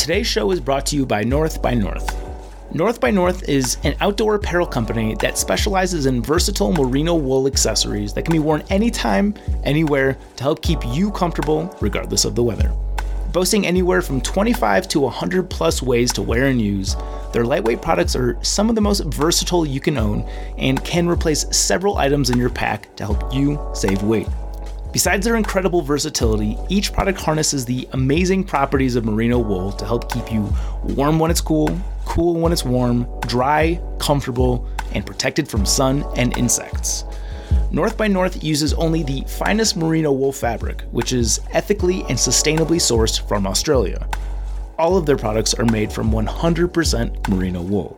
Today's show is brought to you by North by North. North by North is an outdoor apparel company that specializes in versatile merino wool accessories that can be worn anytime, anywhere to help keep you comfortable regardless of the weather. Boasting anywhere from 25 to 100 plus ways to wear and use, their lightweight products are some of the most versatile you can own and can replace several items in your pack to help you save weight. Besides their incredible versatility, each product harnesses the amazing properties of merino wool to help keep you warm when it's cool, cool when it's warm, dry, comfortable, and protected from sun and insects. North by North uses only the finest merino wool fabric, which is ethically and sustainably sourced from Australia. All of their products are made from 100% merino wool.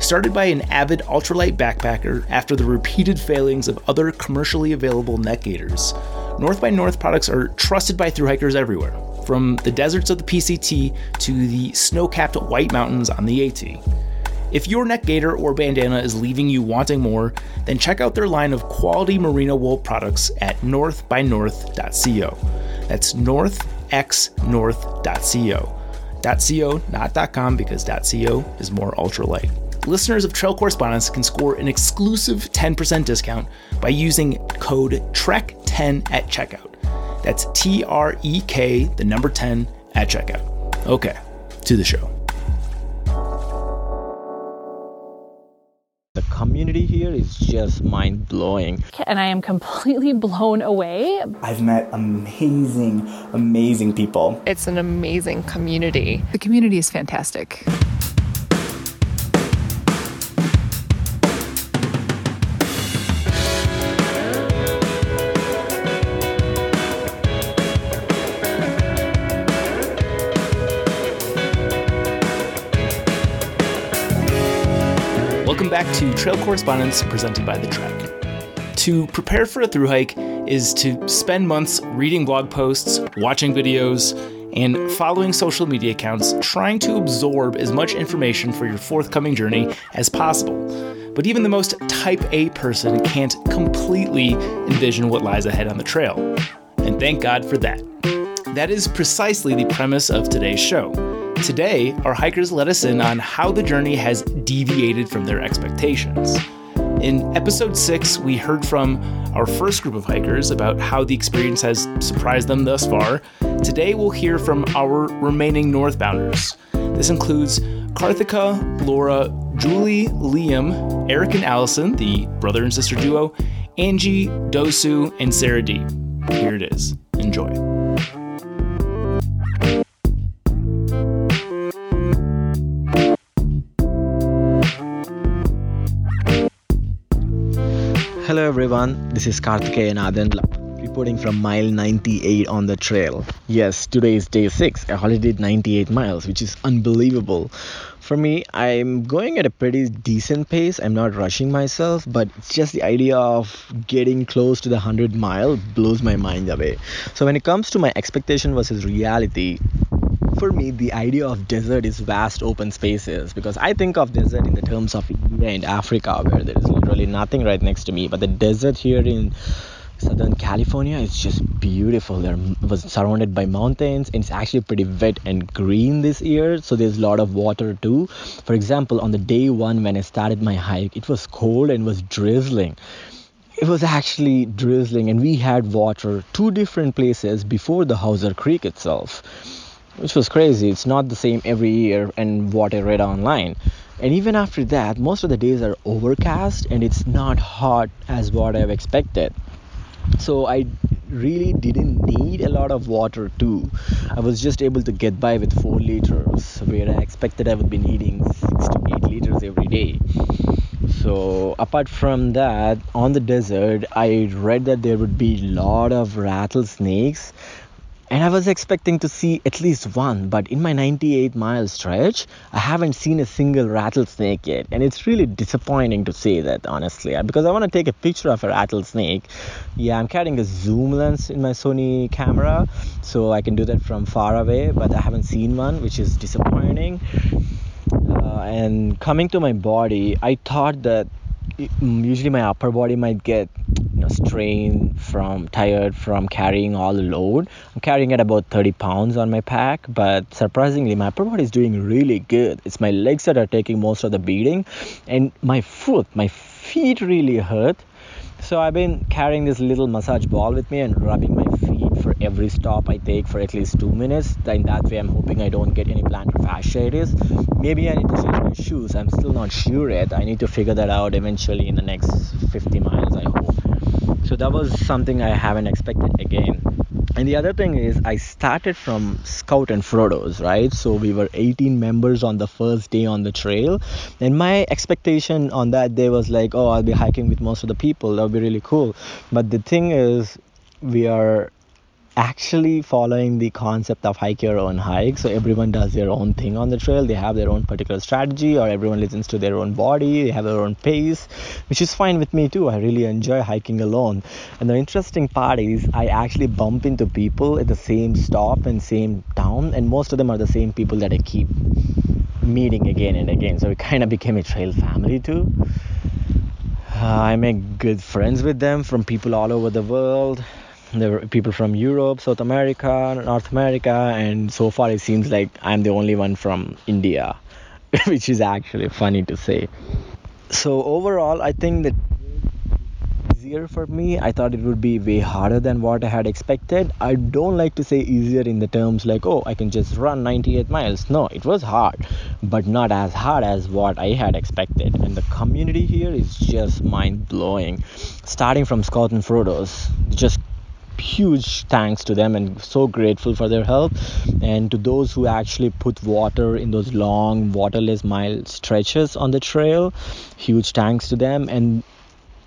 Started by an avid ultralight backpacker after the repeated failings of other commercially available neck gaiters, North by North products are trusted by thru hikers everywhere, from the deserts of the PCT to the snow capped White Mountains on the AT. If your neck gaiter or bandana is leaving you wanting more, then check out their line of quality merino wool products at northbynorth.co. That's northxnorth.co. .co, not .com, because .co is more ultralight. Listeners of Trail Correspondence can score an exclusive 10% discount by using code TREK10 at checkout. That's T R E K, the number 10 at checkout. Okay, to the show. The community here is just mind blowing. And I am completely blown away. I've met amazing, amazing people. It's an amazing community. The community is fantastic. To Trail Correspondence presented by The Trek. To prepare for a through hike is to spend months reading blog posts, watching videos, and following social media accounts, trying to absorb as much information for your forthcoming journey as possible. But even the most type A person can't completely envision what lies ahead on the trail. And thank God for that. That is precisely the premise of today's show. Today, our hikers let us in on how the journey has deviated from their expectations. In episode 6, we heard from our first group of hikers about how the experience has surprised them thus far. Today, we'll hear from our remaining northbounders. This includes Karthika, Laura, Julie, Liam, Eric and Allison, the brother and sister duo, Angie, Dosu, and Sarah D. Here it is. Enjoy. Everyone, this is Karthikeyan Adendla reporting from mile 98 on the trail. Yes, today is day 6. I already did 98 miles, which is unbelievable. For me, I'm going at a pretty decent pace. I'm not rushing myself, but it's just the idea of getting close to the 100 mile blows my mind away. So when it comes to my expectation versus reality, for me, the idea of desert is vast open spaces because I think of desert in the terms of India and Africa, where there is literally nothing right next to me. But the desert here in Southern California is just beautiful. There was surrounded by mountains, and it's actually pretty wet and green this year, so there's a lot of water too. For example, on the day one when I started my hike, it was cold and was drizzling it was actually drizzling and we had water two different places before the Hauser Creek itself which was crazy. It's not the same every year, and what I read online. And even after that, most of the days are overcast and it's not hot as what I've expected. So I really didn't need a lot of water too. I was just able to get by with 4 liters, where I expected I would be needing 6 to 8 liters every day. So apart from that, on the desert, I read that there would be a lot of rattlesnakes and I was expecting to see at least one, but in my 98 mile stretch, I haven't seen a single rattlesnake yet, and it's really disappointing to say that honestly, because I want to take a picture of a rattlesnake. Yeah, I'm carrying a zoom lens in my Sony camera, so I can do that from far away, but I haven't seen one, which is disappointing. Uh, and coming to my body, I thought that Mm, usually my upper body might get know strained from tired from carrying all the load. I'm carrying at about 30 pounds on my pack but surprisingly my upper body is doing really good. It's my legs that are taking most of the beating and my foot my feet really hurt. So I've been carrying this little massage ball with me and rubbing my feet every stop I take for at least two minutes. In that way, I'm hoping I don't get any plantar fasciitis. Maybe I need to change my shoes. I'm still not sure yet. I need to figure that out eventually in the next 50 miles, I hope. So that was something I haven't expected again and the other thing is i started from scout and frodo's right so we were 18 members on the first day on the trail and my expectation on that day was like oh i'll be hiking with most of the people that'll be really cool but the thing is we are actually following the concept of hike your own hike. So everyone does their own thing on the trail. They have their own particular strategy or everyone listens to their own body. They have their own pace which is fine with me too. I really enjoy hiking alone. And the interesting part is i actually bump into people at the same stop and same town and most of them are the same people that i keep meeting again and again. So it kind of became a trail family too. Uh, I make good friends with them from people all over the world there were people from Europe, South America, North America, and so far it seems like I'm the only one from India, which is actually funny to say. So overall, I think that easier for me. I thought it would be way harder than what I had expected. I don't like to say easier in the terms like, oh, I can just run 98 miles. No, it was hard, but not as hard as what I had expected. And the community here is just mind blowing. Starting from Scout and Frodo's, just huge thanks to them and so grateful for their help. And to those who actually put water in those long waterless mile stretches on the trail huge thanks to them. And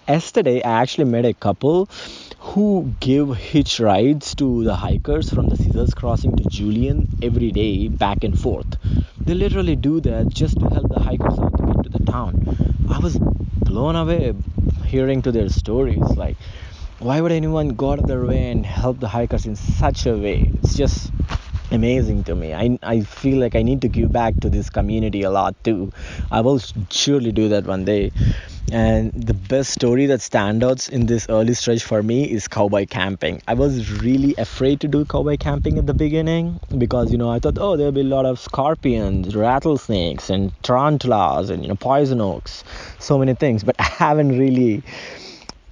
yesterday i actually met a couple who give hitch rides to the hikers from the scissors crossing to julian every day back and forth. They literally do that just to help the hikers out to get to the town. I was blown away hearing to their stories like why would anyone go out of their way and help the hikers in such a way? It's just amazing to me. I, I feel like i need to give back to this community a lot too. I will surely do that one day. And the best story that stands out in this early stretch for me is cowboy camping. I was really afraid to do cowboy camping at the beginning because you know i thought oh there'll be a lot of scorpions rattlesnakes and tarantulas and you know poison oaks so many things. But i haven't really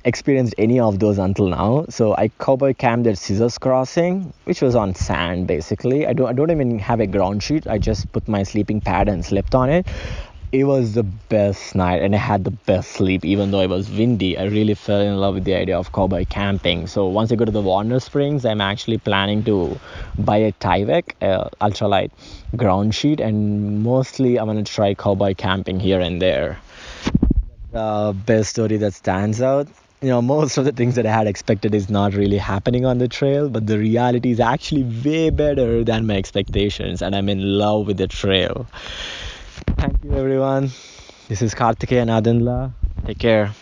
experienced any of those until now. So I cowboy camped at Scissors Crossing, which was on sand basically. I don't I don't even have a ground sheet. I just put my sleeping pad and slept on it. It was the best night and I had the best sleep even though it was windy. I really fell in love with the idea of cowboy camping. So once I go to the Warner Springs, I'm actually planning to buy a Tyvek uh, ultralight ground sheet and mostly I'm to try cowboy camping here and there. The best story that stands out you know most of the things that i had expected is not really happening on the trail but the reality is actually way better than my expectations and i'm in love with the trail. Thank you everyone. This is karthikeyan adinla. Take care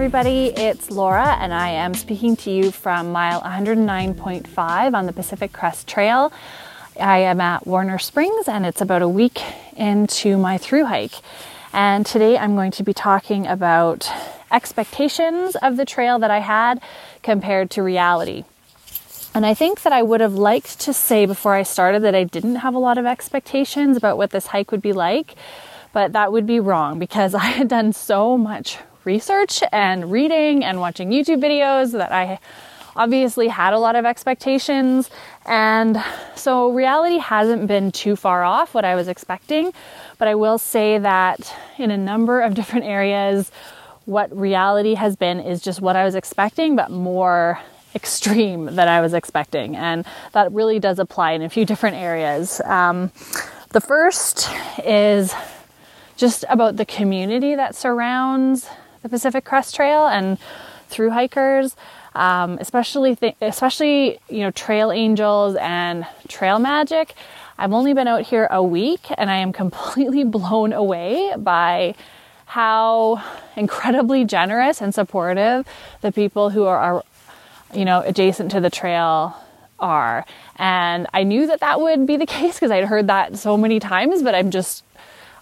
everybody. It's Laura, and I am speaking to you from mile 109.5 on the Pacific Crest Trail. I am at Warner Springs, and it's about a week into my through hike. And today I'm going to be talking about expectations of the trail that I had compared to reality. And I think that I would have liked to say before I started that I didn't have a lot of expectations about what this hike would be like, but that would be wrong because I had done so much research and reading and watching YouTube videos that I obviously had a lot of expectations. And so reality hasn't been too far off what I was expecting. But I will say that in a number of different areas, what reality has been is just what I was expecting, but more extreme than I was expecting. And that really does apply in a few different areas. Um, the first is just about the community that surrounds the Pacific Crest Trail and through hikers, um, especially th- especially you know trail angels and trail magic. I've only been out here a week and I am completely blown away by how incredibly generous and supportive the people who are, are you know, adjacent to the trail are. And I knew that that would be the case because I'd heard that so many times, but I'm just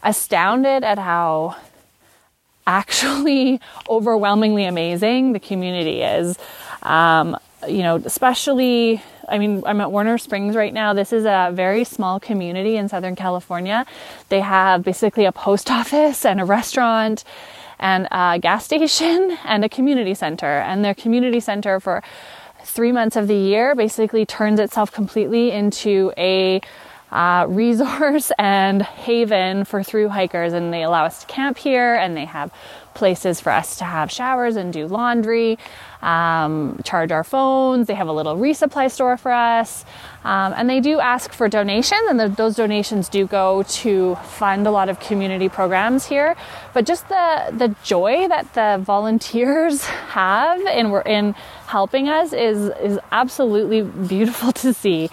astounded at how actually overwhelmingly amazing the community is. Um, you know, especially, I mean, I'm at Warner Springs right now. This is a very small community in Southern California. They have basically a post office and a restaurant and a gas station and a community center. And their community center for three months of the year basically turns itself completely into a uh, resource and haven for through hikers, and they allow us to camp here, and they have places for us to have showers and do laundry, um, charge our phones. They have a little resupply store for us, um, and they do ask for donations, and the, those donations do go to fund a lot of community programs here. But just the the joy that the volunteers have in in helping us is is absolutely beautiful to see.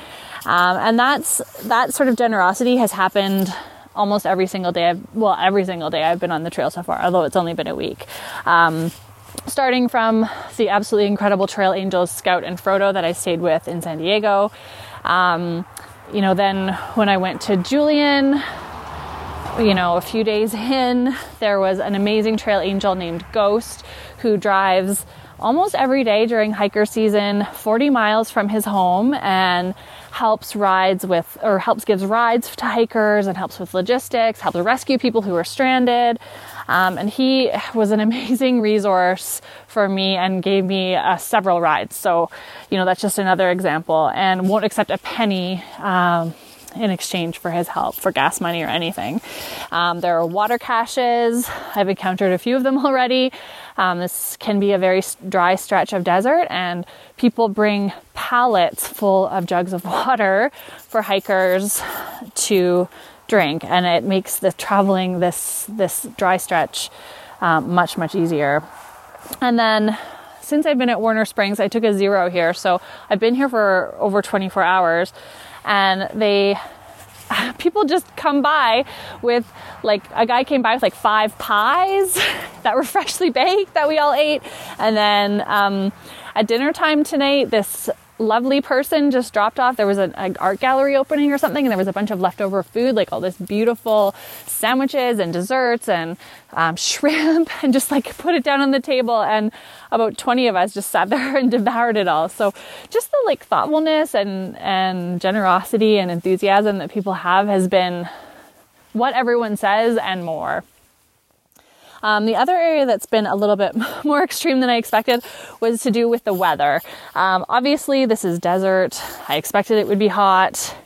Um, and that's that sort of generosity has happened almost every single day. I've, well, every single day I've been on the trail so far, although it's only been a week. Um, starting from the absolutely incredible Trail Angels Scout and Frodo that I stayed with in San Diego. Um, you know, then when I went to Julian, you know, a few days in, there was an amazing trail angel named Ghost who drives almost every day during hiker season 40 miles from his home and helps rides with or helps gives rides to hikers and helps with logistics helps rescue people who are stranded. Um, and he was an amazing resource for me and gave me uh, several rides. So you know that's just another example. And won't accept a penny um, in exchange for his help for gas money or anything. Um, there are water caches. I've encountered a few of them already. Um, this can be a very dry stretch of desert, and people bring pallets full of jugs of water for hikers to drink, and it makes the traveling this this dry stretch um, much much easier. And then since I've been at Warner Springs, I took a zero here, so I've been here for over 24 hours and they people just come by with like a guy came by with like five pies that were freshly baked that we all ate. And then um, at dinner time tonight this lovely person just dropped off. There was an, art gallery opening or something, and there was a bunch of leftover food, like all this beautiful sandwiches and desserts and um, shrimp, and just like put it down on the table. And about 20 of us just sat there and devoured it all. So just the like thoughtfulness and and generosity and enthusiasm that people have has been what everyone says and more. Um, the other area that's been a little bit more extreme than I expected was to do with the weather. Um, obviously, this is desert. I expected it would be hot.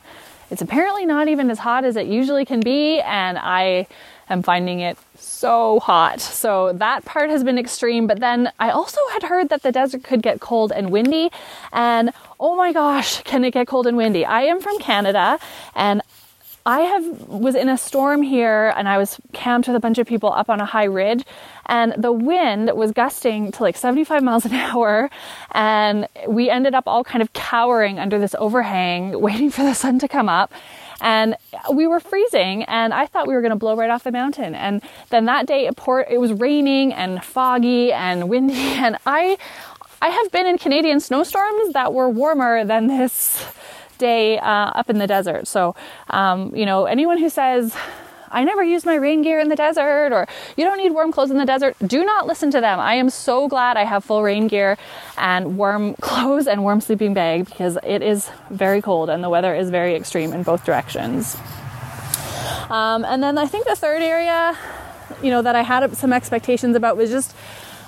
It's apparently not even as hot as it usually can be, and I am finding it so hot. So that part has been extreme. But then I also had heard that the desert could get cold and windy. And oh my gosh, can it get cold and windy? I am from Canada and I have was in a storm here and I was camped with a bunch of people up on a high ridge and the wind was gusting to like 75 miles an hour and we ended up all kind of cowering under this overhang waiting for the sun to come up and we were freezing and I thought we were going to blow right off the mountain and then that day it poured it was raining and foggy and windy and I I have been in Canadian snowstorms that were warmer than this day uh, up in the desert. So, um, you know, anyone who says, I never use my rain gear in the desert or you don't need warm clothes in the desert, do not listen to them. I am so glad I have full rain gear and warm clothes and warm sleeping bag because it is very cold and the weather is very extreme in both directions. Um, and then I think the third area, you know, that I had some expectations about was just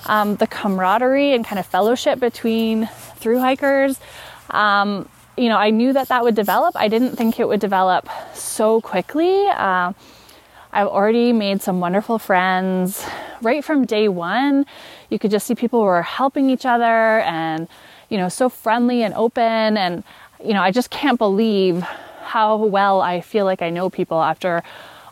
um, the camaraderie and kind of fellowship between through hikers. Um, you know, I knew that that would develop. I didn't think it would develop so quickly. Uh, I've already made some wonderful friends right from day one. You could just see people were helping each other and, you know, so friendly and open. And, you know, I just can't believe how well I feel like I know people after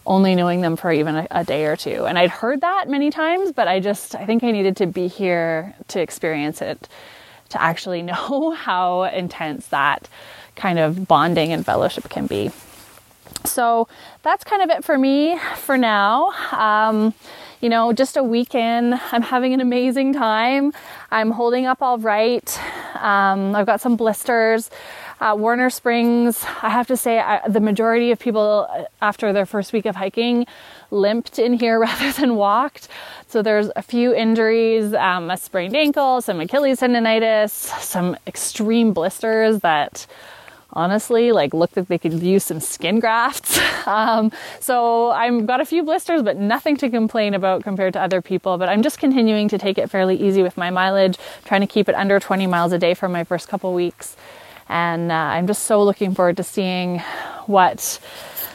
only knowing them for even a, a, day or two. And I'd heard that many times, but I just, I think I needed to be here to experience it to actually know how intense that kind of bonding and fellowship can be. So that's kind of it for me for now. Um, you know, just a weekend. I'm having an amazing time. I'm holding up all right. Um, I've got some blisters. Uh, Warner Springs, I have to say, I, the majority of people uh, after their first week of hiking limped in here rather than walked. So there's a few injuries, um, a sprained ankle, some Achilles tendonitis, some extreme blisters that honestly like looked like they could use some skin grafts. Um, so i've got a few blisters but nothing to complain about compared to other people. But i'm just continuing to take it fairly easy with my mileage trying to keep it under 20 miles a day for my first couple weeks and uh, i'm just so looking forward to seeing what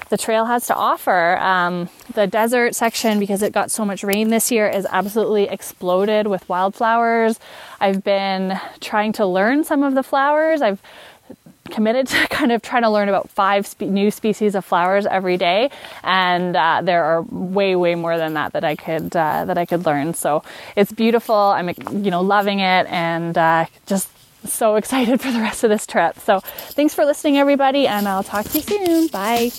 the trail has to offer. Um, the desert section, because it got so much rain this year, is absolutely exploded with wildflowers. I've been trying to learn some of the flowers. I've committed to kind of trying to learn about five spe- new species of flowers every day, and uh, there are way, way more than that that I could uh, that I could learn. So it's beautiful. I'm you know loving it, and uh, just so excited for the rest of this trip. So thanks for listening, everybody, and I'll talk to you soon. Bye.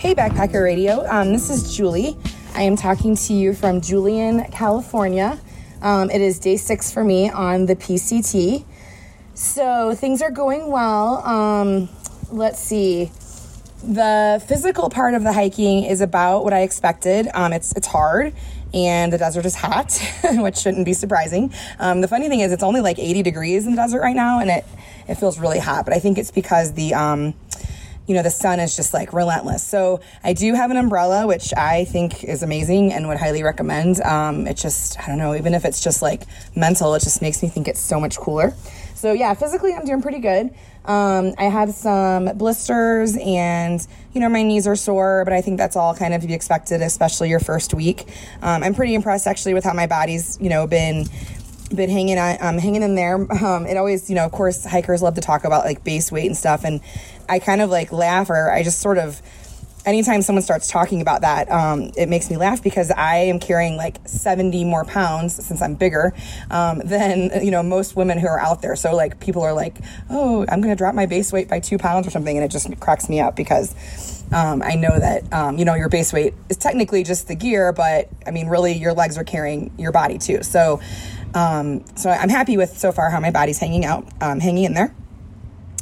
Hey, Backpacker Radio. Um, this is Julie. I am talking to you from Julian, California. Um, it is day six for me on the PCT. So things are going well. Um, let's see. The physical part of the hiking is about what I expected. Um, it's it's hard, and the desert is hot, which shouldn't be surprising. Um, the funny thing is, it's only like 80 degrees in the desert right now, and it it feels really hot. But I think it's because the um, you know, the sun is just like relentless. So I do have an umbrella, which I think is amazing and would highly recommend. Um, it just, I don't know, even if it's just like mental, it just makes me think it's so much cooler. So yeah, physically I'm doing pretty good. Um, I have some blisters and, you know, my knees are sore, but I think that's all kind of to be expected, especially your first week. Um, I'm pretty impressed actually with how my body's, you know, been been hanging on, um, hanging in there. Um, it always, you know, of course, hikers love to talk about like base weight and stuff, and I kind of like laugh or I just sort of anytime someone starts talking about that, um, it makes me laugh because I am carrying like 70 more pounds since I'm bigger um, than you know most women who are out there. So like people are like, oh, I'm going to drop my base weight by two pounds or something, and it just cracks me up because um, I know that um, you know your base weight is technically just the gear, but I mean really your legs are carrying your body too. So um, so I'm happy with so far how my body's hanging out, um, hanging in there.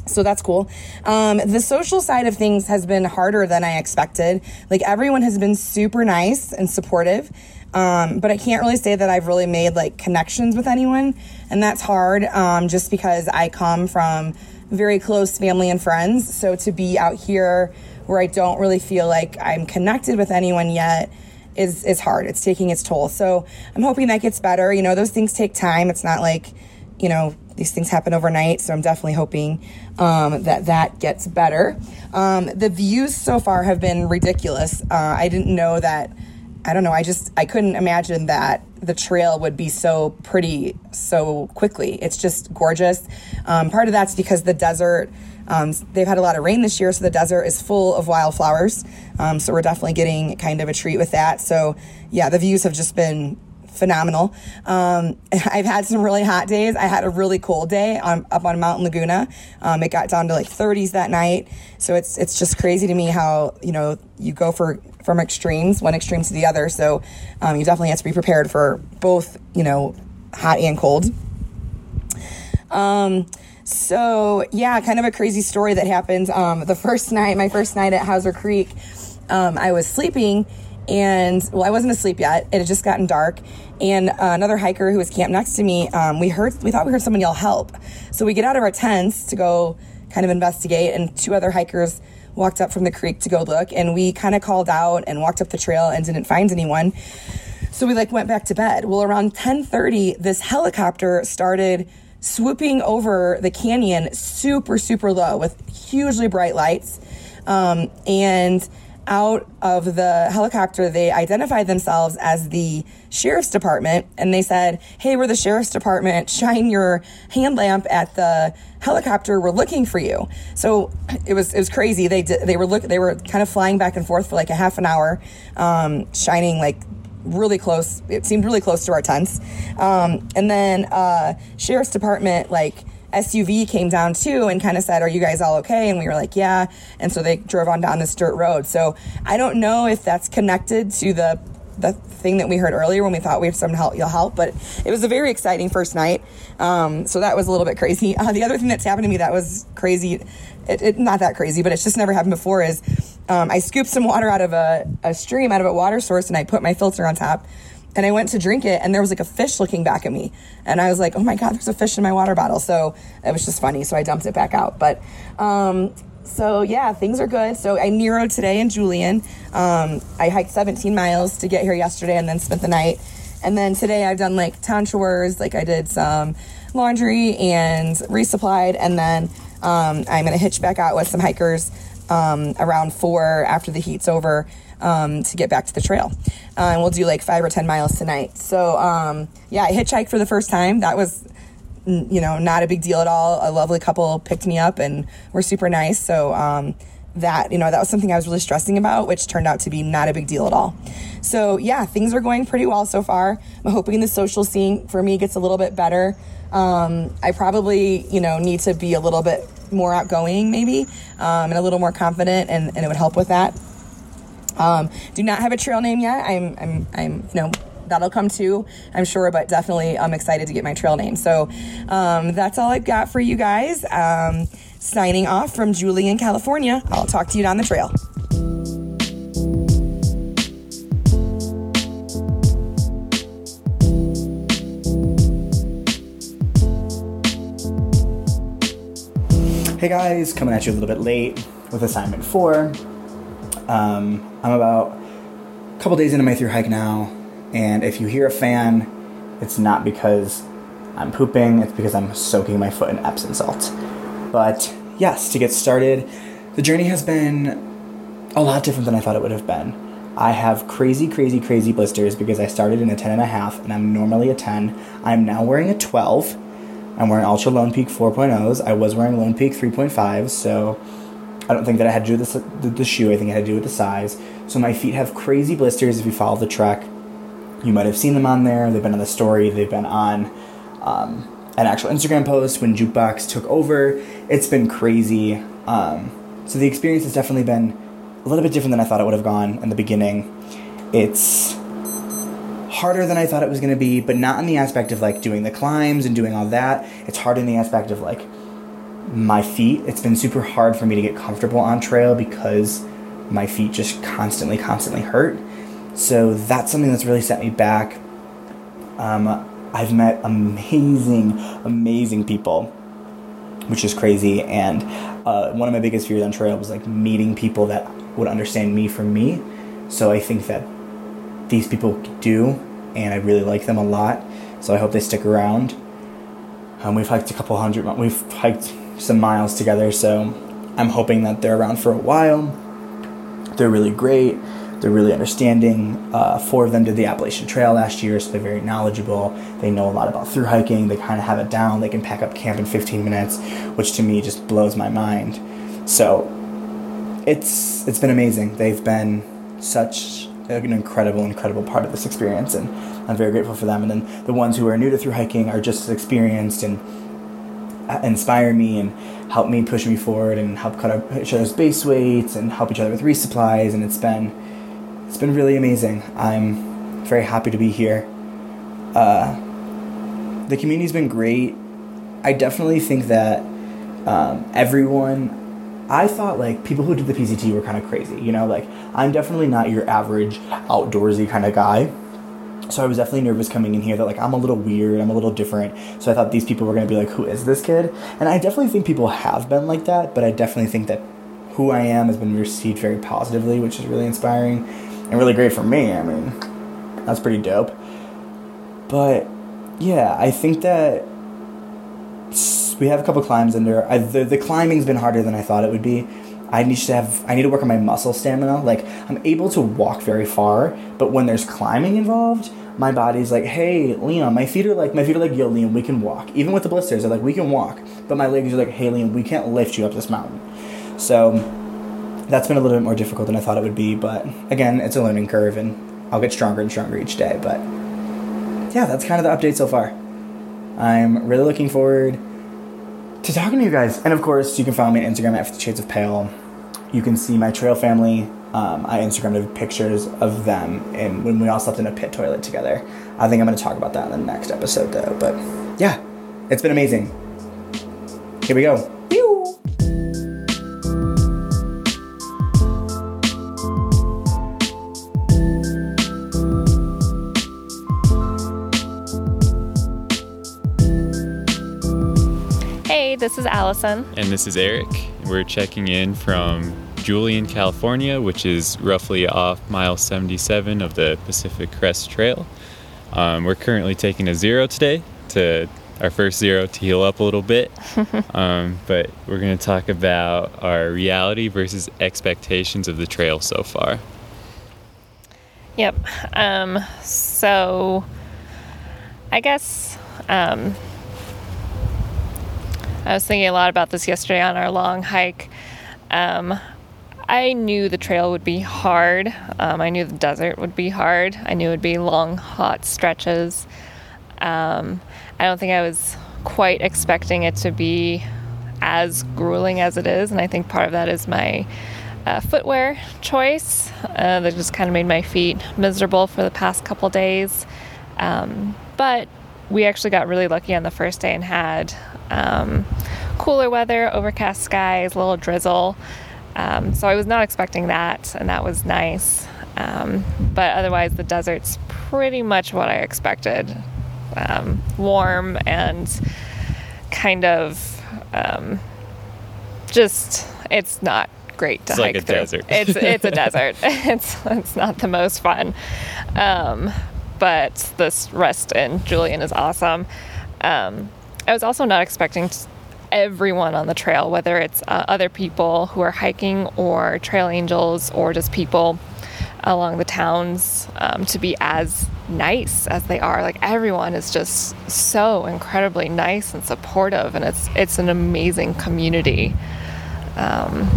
So that's cool. Um, the social side of things has been harder than I expected. Like everyone has been super nice and supportive. Um, but I can't really say that I've really made like connections with anyone. And that's hard um, just because I come from very close family and friends. So to be out here where I don't really feel like I'm connected with anyone yet is, is hard. It's taking its toll. So I'm hoping that gets better. You know, those things take time. It's not like, you know, these things happen overnight. So I'm definitely hoping um, that that gets better. Um, the views so far have been ridiculous. Uh, I didn't know that. I don't know. I just I couldn't imagine that the trail would be so pretty so quickly. It's just gorgeous. Um, part of that's because the desert. Um, they've had a lot of rain this year, so the desert is full of wildflowers. Um, so we're definitely getting kind of a treat with that. So yeah, the views have just been phenomenal. Um, I've had some really hot days. I had a really cold day on, up on Mountain Laguna. Um, it got down to like 30s that night. So it's it's just crazy to me how you know you go for from extremes, one extreme to the other. So um, you definitely have to be prepared for both you know hot and cold. Um, so yeah, kind of a crazy story that happened. Um, the first night, my first night at Hauser Creek, um, I was sleeping and well, I wasn't asleep yet. It had just gotten dark, and uh, another hiker who was camped next to me, um, we heard, we thought we heard someone yell help. So we get out of our tents to go kind of investigate, and two other hikers walked up from the creek to go look, and we kind of called out and walked up the trail and didn't find anyone. So we like went back to bed. Well, around 10:30, this helicopter started swooping over the canyon, super super low with hugely bright lights, um, and out of the helicopter, they identified themselves as the sheriff's department and they said, Hey, we're the sheriff's department. Shine your hand lamp at the helicopter. We're looking for you. So it was, it was crazy. They did, they were look, they were kind of flying back and forth for like a half an hour, um, shining like really close. It seemed really close to our tents. Um, and then uh, sheriff's department like SUV came down too and kind of said, "Are you guys all okay?" And we were like, "Yeah." And so they drove on down this dirt road. So I don't know if that's connected to the the thing that we heard earlier when we thought we had some help, you'll help. But it was a very exciting first night. Um, so that was a little bit crazy. Uh, the other thing that's happened to me that was crazy, it, it, not that crazy, but it's just never happened before is um, I scooped some water out of a, a stream, out of a water source, and I put my filter on top. And I went to drink it, and there was like a fish looking back at me. And I was like, oh my God, there's a fish in my water bottle. So it was just funny. So I dumped it back out. But um, so yeah, things are good. So I Neroed today in Julian. Um, I hiked 17 miles to get here yesterday and then spent the night. And then today I've done like town chores, like I did some laundry and resupplied. And then um, I'm going to hitch back out with some hikers um, around four after the heat's over um, to get back to the trail. Uh, and we'll do like five or 10 miles tonight. So um, yeah, I hitchhiked for the first time. That was you know, not a big deal at all. A lovely couple picked me up and were super nice. So, um, that, you know, that was something I was really stressing about, which turned out to be not a big deal at all. So, yeah, things are going pretty well so far. I'm hoping the social scene for me gets a little bit better. Um, I probably, you know, need to be a little bit more outgoing, maybe, um, and a little more confident, and, and it would help with that. Um, do not have a trail name yet. I'm, I'm, I'm, you know, that'll come too, I'm sure, but definitely I'm excited to get my trail name. So um, that's all I've got for you guys. Um, signing off from Julian, California. I'll talk to you down the trail. Hey guys, coming at you a little bit late with assignment four. Um, I'm about a couple days into my through hike now. And if you hear a fan, it's not because I'm pooping, it's because I'm soaking my foot in Epsom salt. But yes, to get started, the journey has been a lot different than I thought it would have been. I have crazy, crazy, crazy blisters because I started in a 10 and a half and I'm normally a 10. I'm now wearing a 12. I'm wearing Altra Lone Peak 4.0s. I was wearing Lone Peak 3.5s, so I don't think that I had to do this, the, the shoe. I think I had to do with the size. So my feet have crazy blisters if you follow the trek. You might have seen them on there. They've been on the story. They've been on um, an actual Instagram post when Jukebox took over. It's been crazy. Um, so the experience has definitely been a little bit different than I thought it would have gone in the beginning. It's harder than I thought it was going to be, but not in the aspect of like doing the climbs and doing all that. It's hard in the aspect of like my feet. It's been super hard for me to get comfortable on trail because my feet just constantly, constantly hurt. So that's something that's really set me back. Um, I've met amazing, amazing people, which is crazy. And uh, one of my biggest fears on trail was like meeting people that would understand me for me. So I think that these people do, and I really like them a lot. So I hope they stick around. Um, we've hiked a couple hundred, we've hiked some miles together, so I'm hoping that they're around for a while. They're really great. They're really understanding. Uh, four of them did the Appalachian Trail last year, so they're very knowledgeable. They know a lot about through hiking. They kind of have it down. They can pack up camp in 15 minutes, which to me just blows my mind. So it's it's been amazing. They've been such an incredible, incredible part of this experience, and I'm very grateful for them. And then the ones who are new to through hiking are just as experienced and inspire me and help me push me forward and help cut each other's base weights and help each other with resupplies. And it's been it's been really amazing. I'm very happy to be here. Uh, the community's been great. I definitely think that um, everyone. I thought like people who did the PCT were kind of crazy, you know. Like I'm definitely not your average outdoorsy kind of guy. So I was definitely nervous coming in here that like I'm a little weird, I'm a little different. So I thought these people were gonna be like, who is this kid? And I definitely think people have been like that, but I definitely think that who I am has been received very positively, which is really inspiring and really great for me. I mean, that's pretty dope. But yeah, I think that we have a couple climbs under. I, the the climbing's been harder than I thought it would be. I need to have I need to work on my muscle stamina. Like I'm able to walk very far, but when there's climbing involved, my body's like, "Hey, Liam, my feet are like my feet are like, yo, Liam, we can walk." Even with the blisters, they're like, "We can walk," but my legs are like, "Hey, Liam, we can't lift you up this mountain." So that's been a little bit more difficult than I thought it would be, but again, it's a learning curve, and I'll get stronger and stronger each day. But yeah, that's kind of the update so far. I'm really looking forward to talking to you guys. And of course, you can follow me on Instagram at 50 Shades of Pale. You can see my trail family. Um, I Instagrammed pictures of them and when we all slept in a pit toilet together. I think I'm going to talk about that in the next episode, though. But yeah, it's been amazing. Here we go. Pew! Hey, this is Allison. And this is Eric. We're checking in from Julian, California, which is roughly off mile 77 of the Pacific Crest Trail. Um, we're currently taking a zero today to our first zero to heal up a little bit. um, but we're going to talk about our reality versus expectations of the trail so far. Yep. Um, so I guess um, I was thinking a lot about this yesterday on our long hike. I knew the trail would be hard. Um, I knew the desert would be hard. I knew it would be long, hot stretches. Um, I don't think I was quite expecting it to be as grueling as it is, and I think part of that is my uh, footwear choice uh, that just kind of made my feet miserable for the past couple days. Um, but we actually got really lucky on the first day and had um, cooler weather, overcast skies, a little drizzle. Um, so I was not expecting that, and that was nice. Um, but otherwise, the desert's pretty much what I expected um, warm and kind of um, just, it's not great to It's hike like a through. desert. It's, it's a desert. It's, it's not the most fun. Um, but this rest in Julian is awesome. Um, I was also not expecting everyone on the trail, whether it's uh, other people who are hiking or trail angels or just people along the towns um, to be as nice as they are. Like everyone is just so incredibly nice and supportive, and it's it's an amazing community. Um,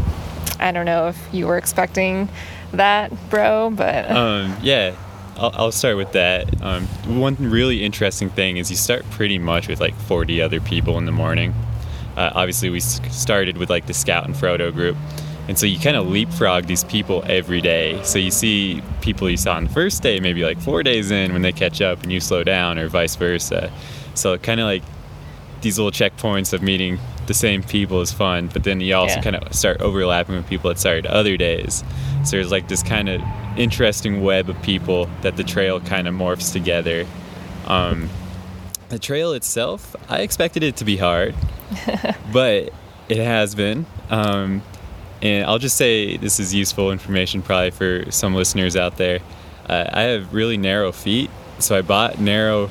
I don't know if you were expecting that, bro, but Um, yeah, I'll, I'll start with that. Um, one really interesting thing is you start pretty much with like 40 other people in the morning. Uh, obviously, we started with like the Scout and Frodo group. And so you kind of leapfrog these people every day. So you see people you saw on the first day, maybe like four days in when they catch up and you slow down, or vice versa. So kind of like these little checkpoints of meeting the same people is fun, but then you also Yeah. kind of start overlapping with people that started other days. So there's like this kind of interesting web of people that the trail kind of morphs together. Um, the trail itself, I expected it to be hard, but it has been. Um, and I'll just say this is useful information probably for some listeners out there. Uh, I have really narrow feet, so I bought narrow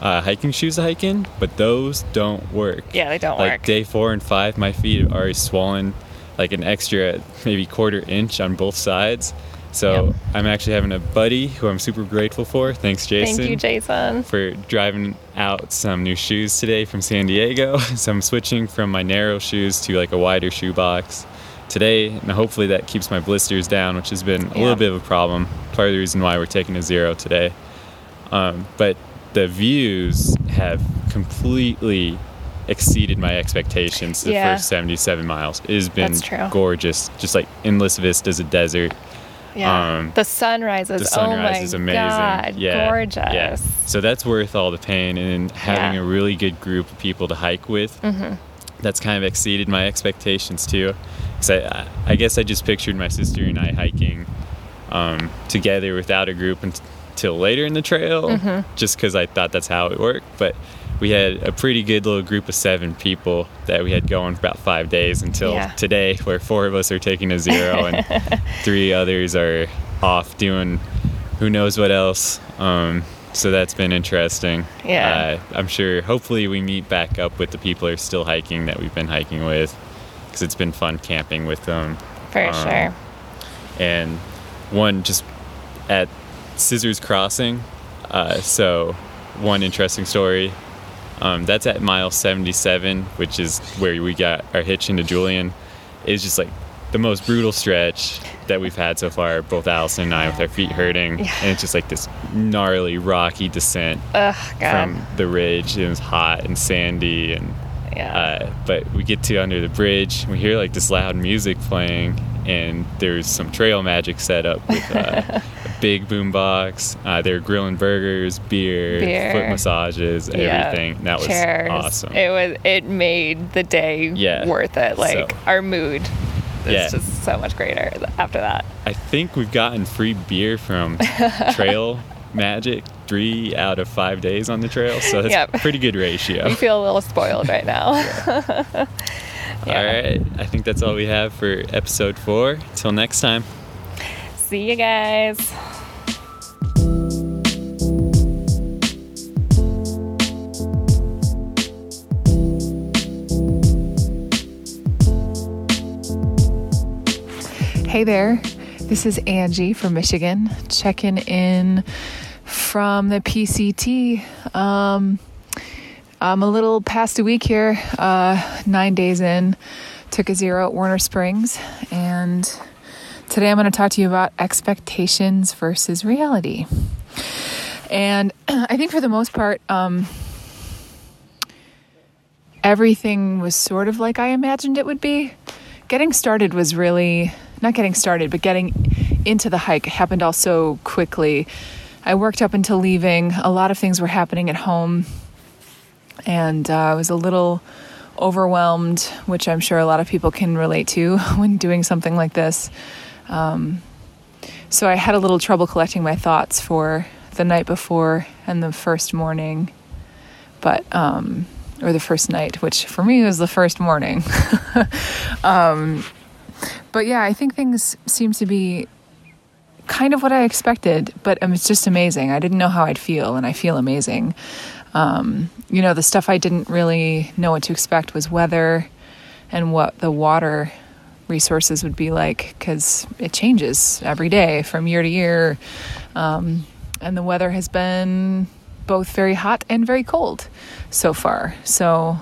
uh, hiking shoes to hike in, but those don't work. yeah, they don't like work. day four and five, my feet are already swollen, like an extra maybe quarter inch on both sides. So Yep. I'm actually having a buddy who I'm super grateful for. Thanks, Jason Thank you, Jason. for driving out some new shoes today from San Diego. So I'm switching from my narrow shoes to like a wider shoe box today, and hopefully that keeps my blisters down, which has been a Yeah. little bit of a problem. Part of the reason why we're taking a zero today. Um, but the views have completely exceeded my expectations the Yeah. first 77 miles. It has been gorgeous, just like endless vistas of desert. Yeah. Um, the sunrises. The sunrise oh my is amazing. God, yeah, gorgeous. Yeah. So that's worth all the pain, and having Yeah. a really good group of people to hike with. Mm-hmm. That's kind of exceeded my expectations too. Cause I, I guess I just pictured my sister and I hiking um, together without a group until later in the trail, Mm-hmm. just because I thought that's how it worked. But we had a pretty good little group of seven people that we had going for about five days until Yeah. today, where four of us are taking a zero and three others are off doing who knows what else. Um, so that's been interesting. Yeah. Uh, I'm sure. Hopefully, we meet back up with the people who are still hiking that we've been hiking with, because it's been fun camping with them. For Um, sure. And one just at Scissors Crossing. Uh, so, one interesting story. Um, that's at mile 77, which is where we got our hitch into Julian. It's just like the most brutal stretch that we've had so far. Both Allison and I with our feet hurting, Yeah. and it's just like this gnarly, rocky descent Ugh, from the ridge. It was hot and sandy, and yeah. uh, but we get to under the bridge. We hear like this loud music playing, and there's some trail magic set up with uh, a big boombox. Uh, they're grilling burgers, beer, Beer. foot massages, Yeah. everything. That was Chairs. awesome. It was. It made the day Yeah. worth it. Like So- our mood is Yeah. just so much greater after that. I think we've gotten free beer from Trail Magic three out of five days on the trail, so that's Yep. a pretty good ratio. We feel a little spoiled right now. All right, I think that's all we have for episode four. Till next time. See you guys. Hey there, this is Angie from Michigan checking in from the PCT. Um, I'm a little past a week here, uh, nine days in. Took a zero at Warner Springs, and today I'm going to talk to you about expectations versus reality. And I think for the most part, um, everything was sort of like I imagined it would be. Getting started was really not getting started, but getting into the hike happened all so quickly. I worked up until leaving. A lot of things were happening at home, and uh, I was a little overwhelmed, which I'm sure a lot of people can relate to when doing something like this. Um, so I had a little trouble collecting my thoughts for the night before and the first morning, but um, or the first night, which for me was the first morning. um, but yeah, I think things seem to be kind of what I expected, but um, it's just amazing. I didn't know how I'd feel, and I feel amazing. Um, you know, the stuff I didn't really know what to expect was weather and what the water resources would be like because it changes every day from year to year. Um, and the weather has been both very hot and very cold so far. So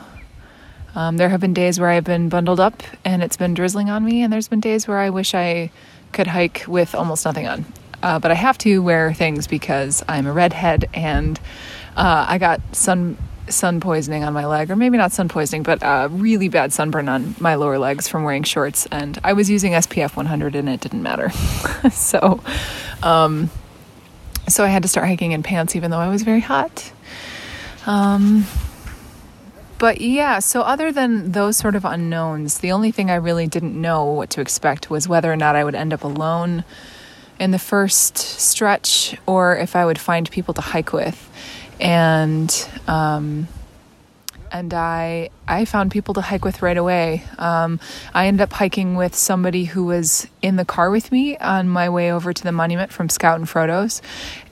um, there have been days where I've been bundled up and it's been drizzling on me, and there's been days where I wish I could hike with almost nothing on. Uh, but I have to wear things because I'm a redhead and uh, I got sun sun poisoning on my leg, or maybe not sun poisoning, but uh, really bad sunburn on my lower legs from wearing shorts. And I was using SPF 100 and it didn't matter. so, um, so I had to start hiking in pants even though I was very hot. Um, but yeah, so other than those sort of unknowns, the only thing I really didn't know what to expect was whether or not I would end up alone in the first stretch or if I would find people to hike with. And um, and I I found people to hike with right away. Um, I ended up hiking with somebody who was in the car with me on my way over to the monument from Scout and Frodo's,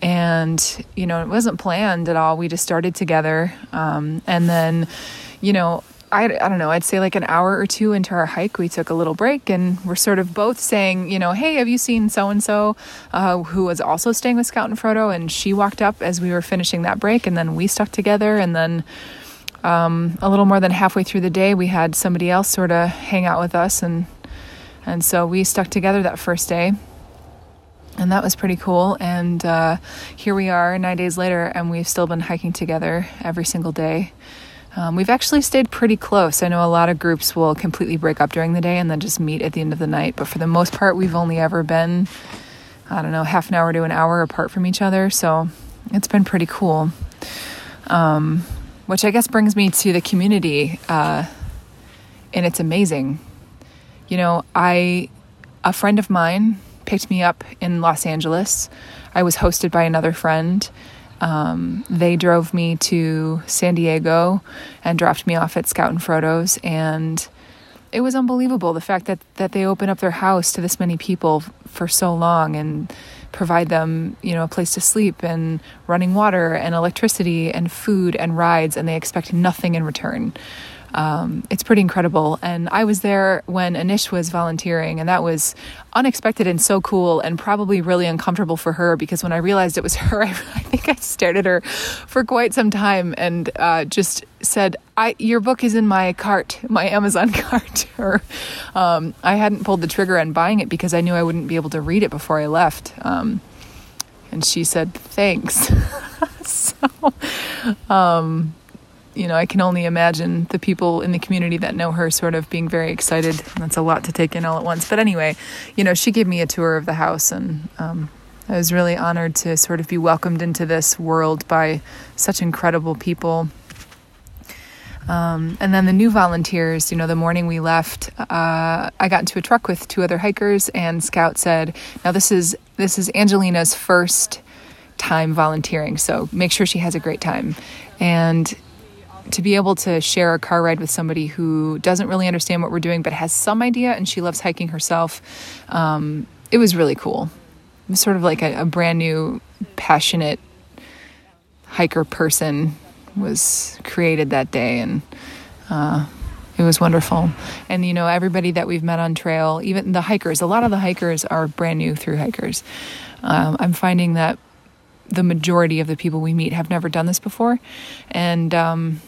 and you know it wasn't planned at all. We just started together, um, and then you know. I, I don't know, I'd say like an hour or two into our hike, we took a little break and we're sort of both saying, you know, hey, have you seen so and so who was also staying with Scout and Frodo? And she walked up as we were finishing that break, and then we stuck together. And then um, a little more than halfway through the day, we had somebody else sort of hang out with us, and and so we stuck together that first day, and that was pretty cool. And uh, here we are, nine days later, and we've still been hiking together every single day. Um, we've actually stayed pretty close. I know a lot of groups will completely break up during the day and then just meet at the end of the night, but for the most part, we've only ever been, I don't know, half an hour to an hour apart from each other. So it's been pretty cool. Um, which I guess brings me to the community, uh, and it's amazing. You know, I, a friend of mine picked me up in Los Angeles. I was hosted by another friend. Um, they drove me to San Diego and dropped me off at Scout and Frodo's, and it was unbelievable the fact that that they open up their house to this many people for so long and provide them, you know, a place to sleep and running water and electricity and food and rides, and they expect nothing in return. Um, it's pretty incredible. And I was there when Anish was volunteering, and that was unexpected and so cool, and probably really uncomfortable for her because when I realized it was her, I, I think I stared at her for quite some time and uh, just said, "I your book is in my cart, my Amazon cart." or um, I hadn't pulled the trigger on buying it because I knew I wouldn't be able to read it before I left. Um, and she said, "Thanks." so, um, you know, I can only imagine the people in the community that know her sort of being very excited. That's a lot to take in all at once. But anyway, you know, she gave me a tour of the house, and um, I was really honored to sort of be welcomed into this world by such incredible people. Um, and then the new volunteers, you know, the morning we left, uh, I got into a truck with two other hikers, and Scout said, "Now this is this is Angelina's first time volunteering, so make sure she has a great time." And to be able to share a car ride with somebody who doesn't really understand what we're doing but has some idea and she loves hiking herself, um, it was really cool. It was sort of like a, a brand new, passionate hiker person was created that day, and uh, it was wonderful. And you know, everybody that we've met on trail, even the hikers, a lot of the hikers are brand new through hikers. Um, I'm finding that the majority of the people we meet have never done this before, and um,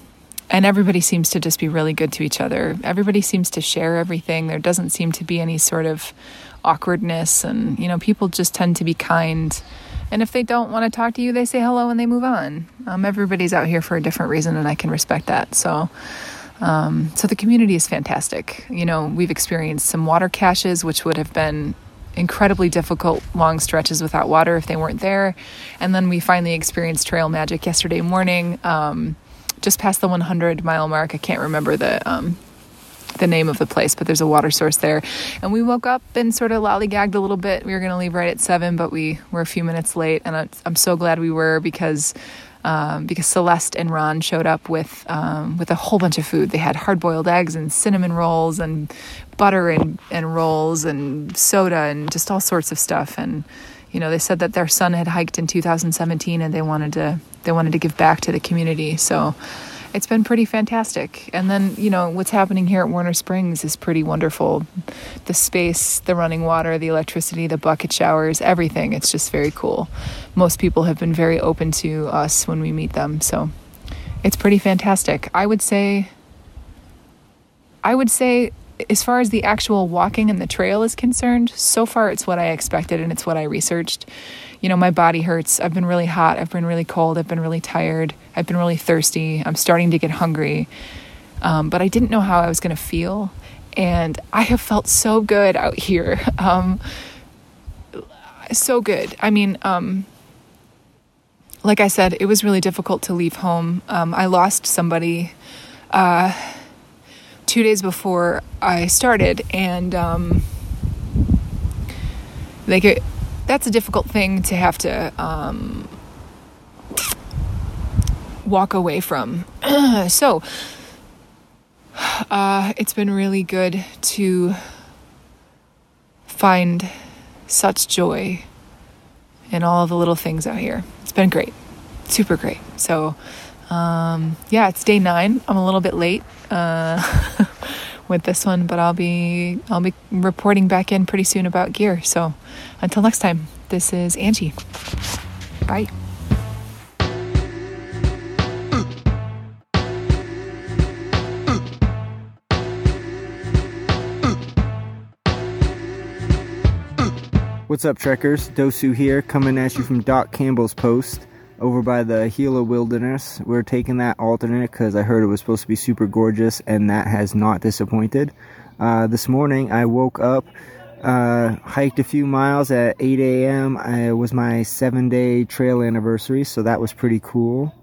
and everybody seems to just be really good to each other. Everybody seems to share everything. There doesn't seem to be any sort of awkwardness, and you know, people just tend to be kind. And if they don't want to talk to you, they say hello and they move on. Um, everybody's out here for a different reason, and I can respect that. So, um, so the community is fantastic. You know, we've experienced some water caches, which would have been incredibly difficult long stretches without water if they weren't there. And then we finally experienced trail magic yesterday morning. Um, just past the 100 mile mark. I can't remember the um, the name of the place, but there's a water source there. And we woke up and sort of lollygagged a little bit. We were going to leave right at seven, but we were a few minutes late, and I'm so glad we were because. Um, because Celeste and Ron showed up with um, with a whole bunch of food. They had hard boiled eggs and cinnamon rolls and butter and, and rolls and soda and just all sorts of stuff. And you know, they said that their son had hiked in 2017 and they wanted to they wanted to give back to the community. So it's been pretty fantastic. And then, you know, what's happening here at Warner Springs is pretty wonderful. The space, the running water, the electricity, the bucket showers, everything. It's just very cool. Most people have been very open to us when we meet them. So it's pretty fantastic. I would say I would say as far as the actual walking and the trail is concerned, so far it's what I expected and it's what I researched you know, my body hurts. I've been really hot. I've been really cold. I've been really tired. I've been really thirsty. I'm starting to get hungry. Um, but I didn't know how I was going to feel. And I have felt so good out here. Um, so good. I mean, um, like I said, it was really difficult to leave home. Um, I lost somebody uh, two days before I started, and um, like it, that's a difficult thing to have to um, walk away from. so, uh, it's been really good to find such joy in all the little things out here. It's been great, super great. So, um, yeah, it's day nine. I'm a little bit late. Uh, with this one, but I'll be I'll be reporting back in pretty soon about gear. So until next time, this is Angie. Bye. What's up, trekkers? Dosu here, coming at you from Doc Campbell's post over by the Gila Wilderness. We're taking that alternate because I heard it was supposed to be super gorgeous, and that has not disappointed. Uh, this morning I woke up, uh, hiked a few miles at 8 a.m. It was my seven day trail anniversary, so that was pretty cool.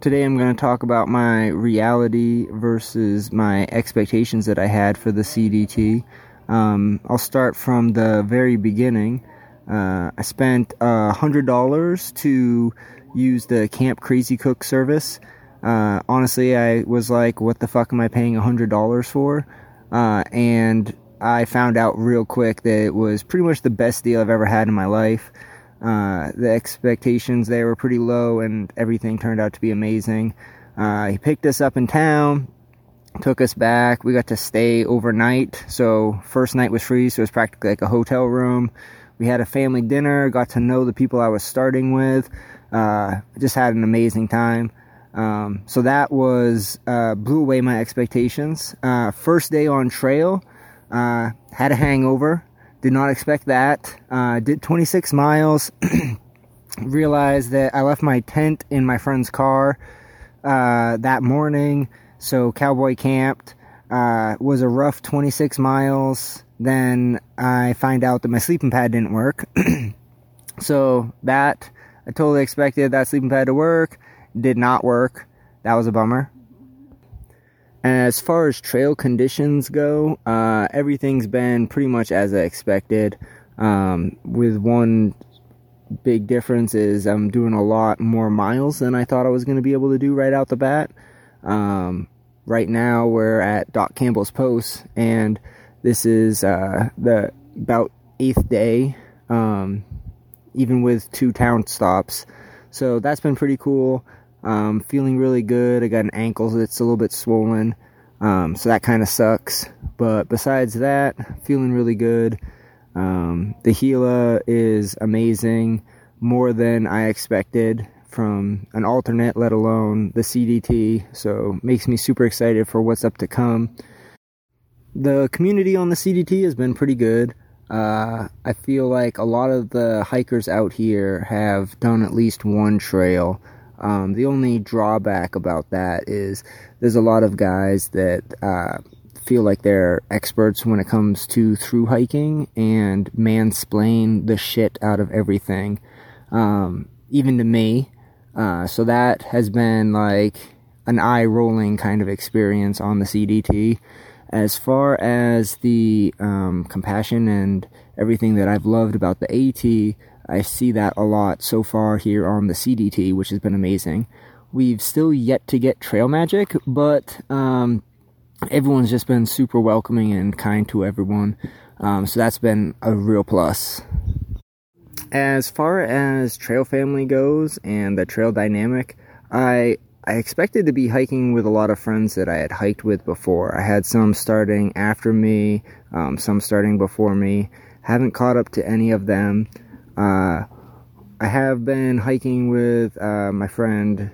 Today I'm going to talk about my reality versus my expectations that I had for the CDT. Um, I'll start from the very beginning. Uh, I spent a hundred dollars to use the Camp Crazy Cook service. Uh, honestly, I was like, "What the fuck am I paying a hundred dollars for?" Uh, and I found out real quick that it was pretty much the best deal I've ever had in my life. Uh, the expectations there were pretty low, and everything turned out to be amazing. Uh, he picked us up in town, took us back. We got to stay overnight. So first night was free, so it was practically like a hotel room. We had a family dinner, got to know the people I was starting with. Uh, just had an amazing time. Um, so that was uh, blew away my expectations. Uh, first day on trail, uh, had a hangover. Did not expect that. Uh, did 26 miles. realized that I left my tent in my friend's car uh, that morning. So cowboy camped. Was a rough 26 miles. Then I find out that my sleeping pad didn't work. so that I totally expected that sleeping pad to work. Did not work. That was a bummer. As far as trail conditions go, uh, everything's been pretty much as I expected. Um, with one big difference is I'm doing a lot more miles than I thought I was going to be able to do right out the bat. Um, right now we're at Doc Campbell's Post, and this is uh, the about eighth day, um, even with two town stops. So that's been pretty cool. Um, feeling really good. I got an ankle that's a little bit swollen, um, so that kind of sucks. But besides that, feeling really good. Um, the Gila is amazing, more than I expected from an alternate, let alone the CDT. So makes me super excited for what's up to come. The community on the CDT has been pretty good. Uh, I feel like a lot of the hikers out here have done at least one trail. Um, the only drawback about that is there's a lot of guys that uh, feel like they're experts when it comes to through hiking and mansplain the shit out of everything, um, even to me. Uh, so that has been like an eye rolling kind of experience on the CDT. As far as the um, compassion and everything that I've loved about the AT, I see that a lot so far here on the CDT, which has been amazing. We've still yet to get trail magic, but um, everyone's just been super welcoming and kind to everyone. Um, so that's been a real plus. As far as trail family goes and the trail dynamic, I I expected to be hiking with a lot of friends that I had hiked with before. I had some starting after me, um, some starting before me. Haven't caught up to any of them. Uh, I have been hiking with uh, my friend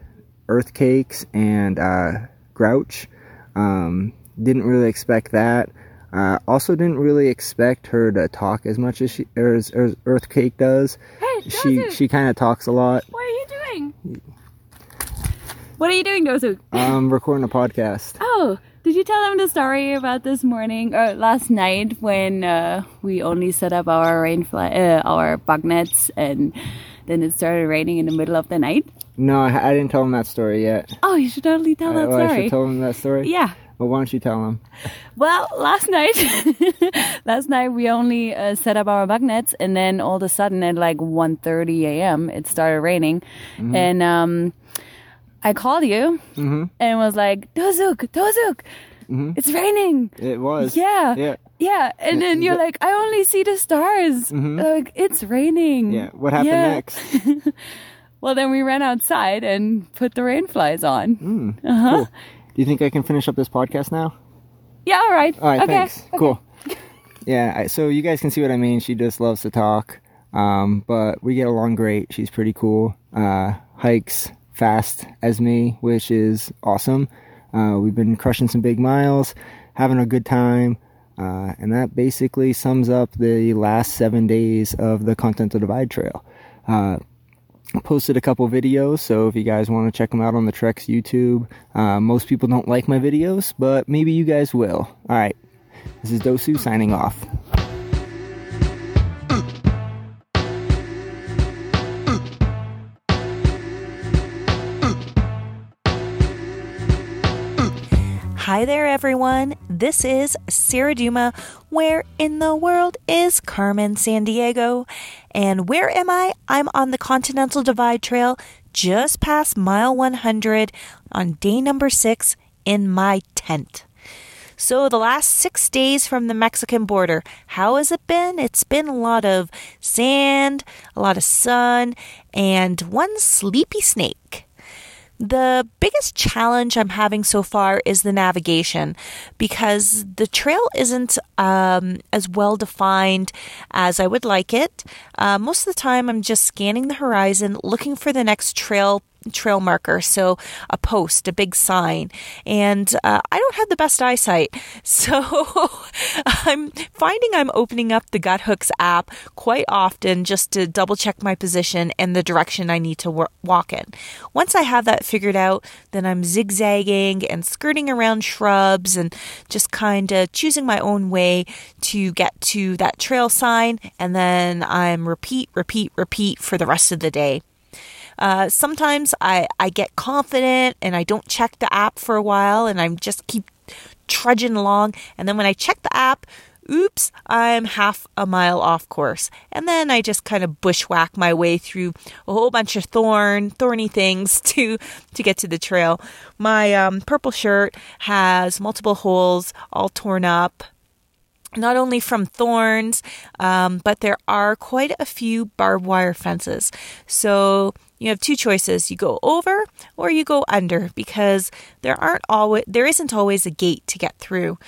Earthcakes and uh, Grouch. Um, didn't really expect that. Uh, also, didn't really expect her to talk as much as she as, as Earthcake does. Hey, she she kind of talks a lot. What are you doing? What are you doing, Dozu? I'm recording a podcast. Oh, did you tell them the story about this morning or last night when uh, we only set up our rain fly, uh, our bug nets and then it started raining in the middle of the night? No, I, I didn't tell them that story yet. Oh, you should totally tell that Uh, well, I should tell him that story. yeah. Well, why don't you tell them? Well, last night, last night we only uh, set up our bug nets, and then all of a sudden at like 1.30 a.m. it started raining, Mm-hmm. and um, I called you and was like, Dozuk, Dozuk, it's raining. It was. Yeah. Yeah. Yeah, and then you're like, I only see the stars. Like it's raining. Mm-hmm. Yeah. What happened Yeah. next? Well, then we ran outside and put the rain flies on. Mm. Uh-huh. Cool. Do you think I can finish up this podcast now? Yeah, all right. All right, okay. thanks. Cool. Yeah, I, so you guys can see what I mean. She just loves to talk, um, but we get along great. She's pretty cool. Uh, hikes fast as me, which is awesome. Uh, we've been crushing some big miles, having a good time, uh, and that basically sums up the last seven days of the Continental Divide Trail. Uh, posted a couple videos, so if you guys want to check them out on the Treks YouTube, uh, most people don't like my videos, but maybe you guys will. All right, this is Dosu signing off. Hi there, everyone. This is Sarah Duma. Where in the world is Carmen Sandiego? And where am I? I'm on the Continental Divide Trail just past mile 100 on day number six in my tent. So, the last six days from the Mexican border, how has it been? It's been a lot of sand, a lot of sun, and one sleepy snake. The biggest challenge I'm having so far is the navigation because the trail isn't um, as well defined as I would like it. Uh, most of the time, I'm just scanning the horizon, looking for the next trail trail marker, so a post, a big sign. And uh, I don't have the best eyesight. So I'm finding I'm opening up the Guthooks app quite often just to double check my position and the direction I need to walk in. Once I have that figured out, then I'm zigzagging and skirting around shrubs and just kind of choosing my own way to get to that trail sign. And then I'm repeat, repeat, repeat for the rest of the day. Uh, sometimes I, I get confident and I don't check the app for a while and I'm just keep trudging along. And then when I check the app, oops, I'm half a mile off course. And then I just kind of bushwhack my way through a whole bunch of thorn, thorny things to to get to the trail. My um, purple shirt has multiple holes all torn up not only from thorns, um, but there are quite a few barbed wire fences. So you have two choices: you go over or you go under, because there aren't always there isn't always a gate to get through.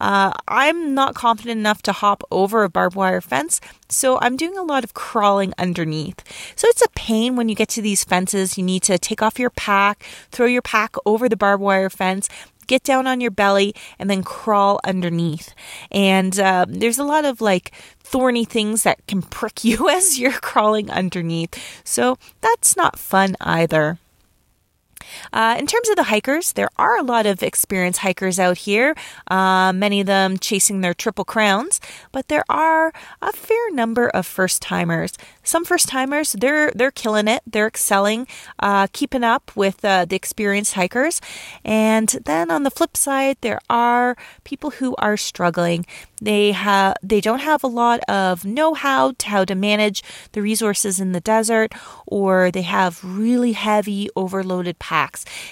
Uh, I'm not confident enough to hop over a barbed wire fence, so I'm doing a lot of crawling underneath. So it's a pain when you get to these fences. You need to take off your pack, throw your pack over the barbed wire fence, get down on your belly and then crawl underneath. And uh, there's a lot of like thorny things that can prick you as you're crawling underneath. So that's not fun either. Uh, in terms of the hikers, there are a lot of experienced hikers out here, uh, many of them chasing their triple crowns, but there are a fair number of first timers. Some first timers, they're they're killing it, they're excelling, uh, keeping up with uh, the experienced hikers, and then on the flip side, there are people who are struggling. They have they don't have a lot of know-how to how to manage the resources in the desert, or they have really heavy, overloaded packs.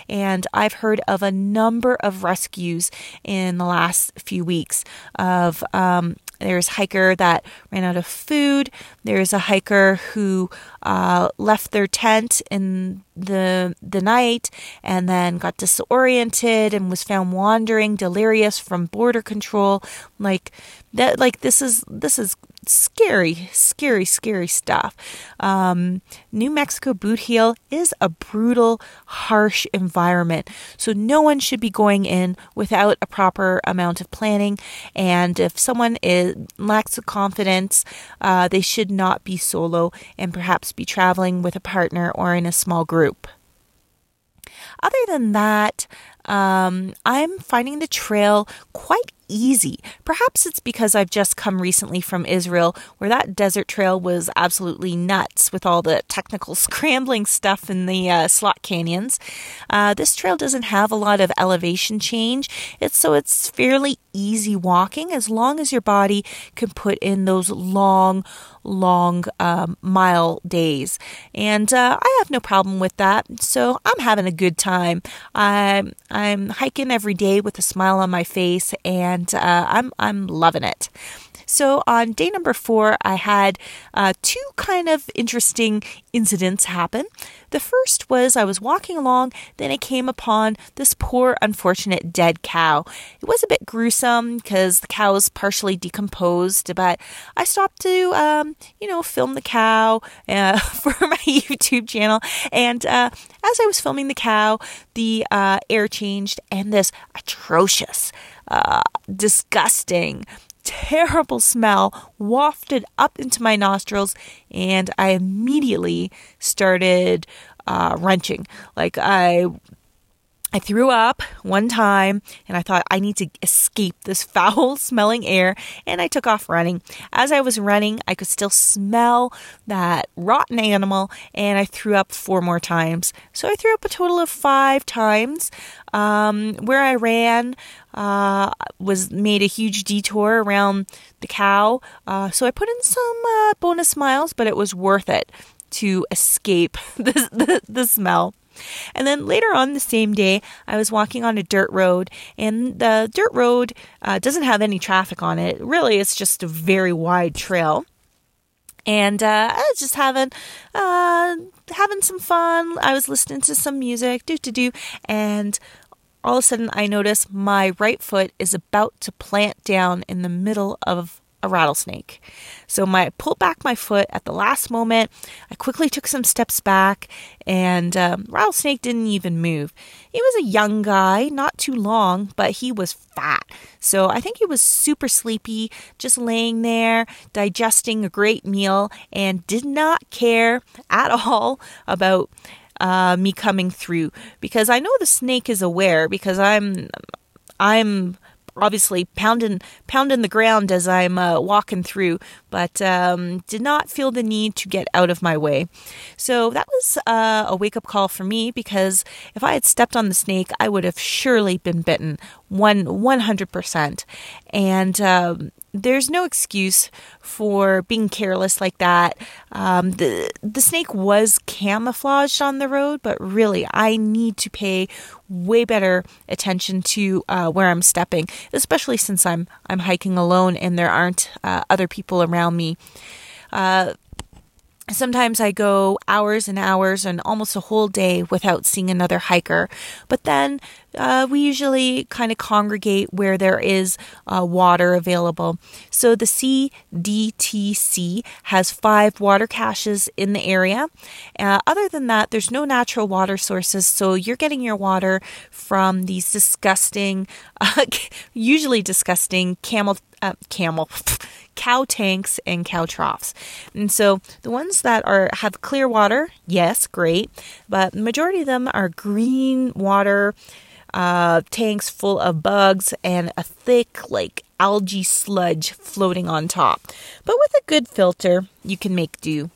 And I've heard of a number of rescues in the last few weeks of um, there's a hiker that ran out of food. There's a hiker who uh, left their tent in the the night and then got disoriented and was found wandering, delirious from border control. Like that, like this is this is scary, scary, scary stuff. Um, New Mexico boot heel is a brutal, harsh environment. So no one should be going in without a proper amount of planning. And if someone is lacks the confidence, uh, they should not be solo and perhaps be traveling with a partner or in a small group. Other than that, um, I'm finding the trail quite easy. Perhaps it's because I've just come recently from Israel, where that desert trail was absolutely nuts with all the technical scrambling stuff in the uh, slot canyons. Uh, this trail doesn't have a lot of elevation change, it's so it's fairly easy walking as long as your body can put in those long, long um, mile days. And uh, I have no problem with that. So I'm having a good time. I'm I'm hiking every day with a smile on my face, and uh, I'm I'm loving it. So on day number four, I had uh, two kind of interesting incidents happen. The first was I was walking along, then I came upon this poor, unfortunate dead cow. It was a bit gruesome because the cow was partially decomposed, but I stopped to, um, you know, film the cow uh, for my YouTube channel. And uh, as I was filming the cow, the uh, air changed, and this atrocious, uh, disgusting, terrible smell wafted up into my nostrils, and I immediately started uh, wrenching. Like I I threw up one time and I thought I need to escape this foul smelling air and I took off running. As I was running, I could still smell that rotten animal and I threw up four more times. So I threw up a total of five times. Um, where I ran uh, was made a huge detour around the cow. Uh, so I put in some uh, bonus miles, but it was worth it to escape the, the, the smell. And then later on the same day, I was walking on a dirt road, and the dirt road uh, doesn't have any traffic on it. Really, it's just a very wide trail. and uh, I was just having uh, having some fun. I was listening to some music, do to do, and all of a sudden I notice my right foot is about to plant down in the middle of a rattlesnake. So my I pulled back my foot at the last moment. I quickly took some steps back, and um, rattlesnake didn't even move. He was a young guy, not too long, but he was fat. So I think he was super sleepy, just laying there digesting a great meal, and did not care at all about uh, me coming through because I know the snake is aware because I'm I'm obviously pounding pounding the ground as I'm uh, walking through, but um, did not feel the need to get out of my way. So that was uh, a wake up call for me because if I had stepped on the snake, I would have surely been bitten one one hundred percent, and. Um, there's no excuse for being careless like that. Um, the the snake was camouflaged on the road, but really, I need to pay way better attention to uh, where I'm stepping, especially since I'm I'm hiking alone and there aren't uh, other people around me. Uh, Sometimes I go hours and hours and almost a whole day without seeing another hiker. But then uh, we usually kind of congregate where there is uh, water available. So the CDTC has five water caches in the area. Uh, other than that, there's no natural water sources. So you're getting your water from these disgusting, usually disgusting camel, uh, camel. cow tanks and cow troughs. And so the ones that are have clear water, yes, great, but majority of them are green water uh, tanks full of bugs and a thick like algae sludge floating on top. But with a good filter, you can make do.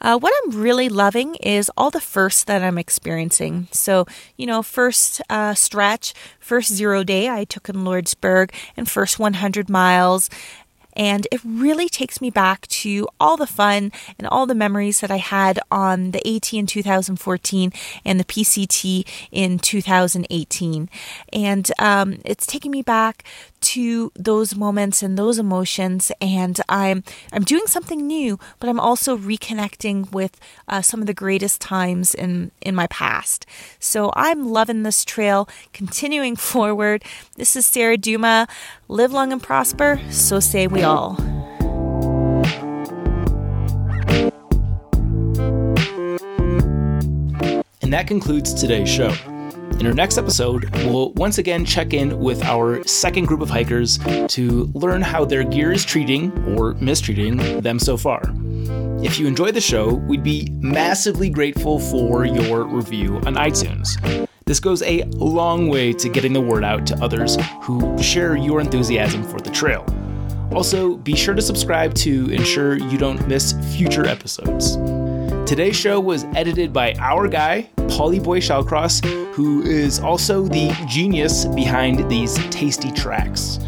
Uh, what I'm really loving is all the firsts that I'm experiencing. So, you know, first uh, stretch, first zero day I took in Lordsburg, and first 100 miles, and it really takes me back to all the fun and all the memories that I had on the AT in 2014 and the PCT in 2018. And um, it's taking me back to those moments and those emotions. And I'm I'm doing something new but I'm also reconnecting with uh, some of the greatest times in in my past. So I'm loving this trail continuing forward. This is Sarah Duma. Live long and prosper. So say we all And that concludes today's show. In our next episode, we'll once again check in with our second group of hikers to learn how their gear is treating or mistreating them so far. If you enjoy the show, we'd be massively grateful for your review on iTunes. This goes a long way to getting the word out to others who share your enthusiasm for the trail. Also, be sure to subscribe to ensure you don't miss future episodes. Today's show was edited by our guy, Paulie Boy who is also the genius behind these tasty tracks.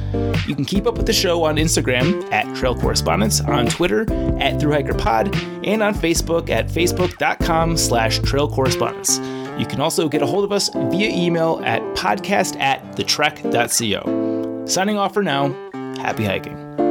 You can keep up with the show on Instagram at Trail Correspondence, on Twitter at ThruHikerPod, and on Facebook at facebook.com slash Trail Correspondence. You can also get a hold of us via email at podcast at thetrek.co. Signing off for now, happy hiking.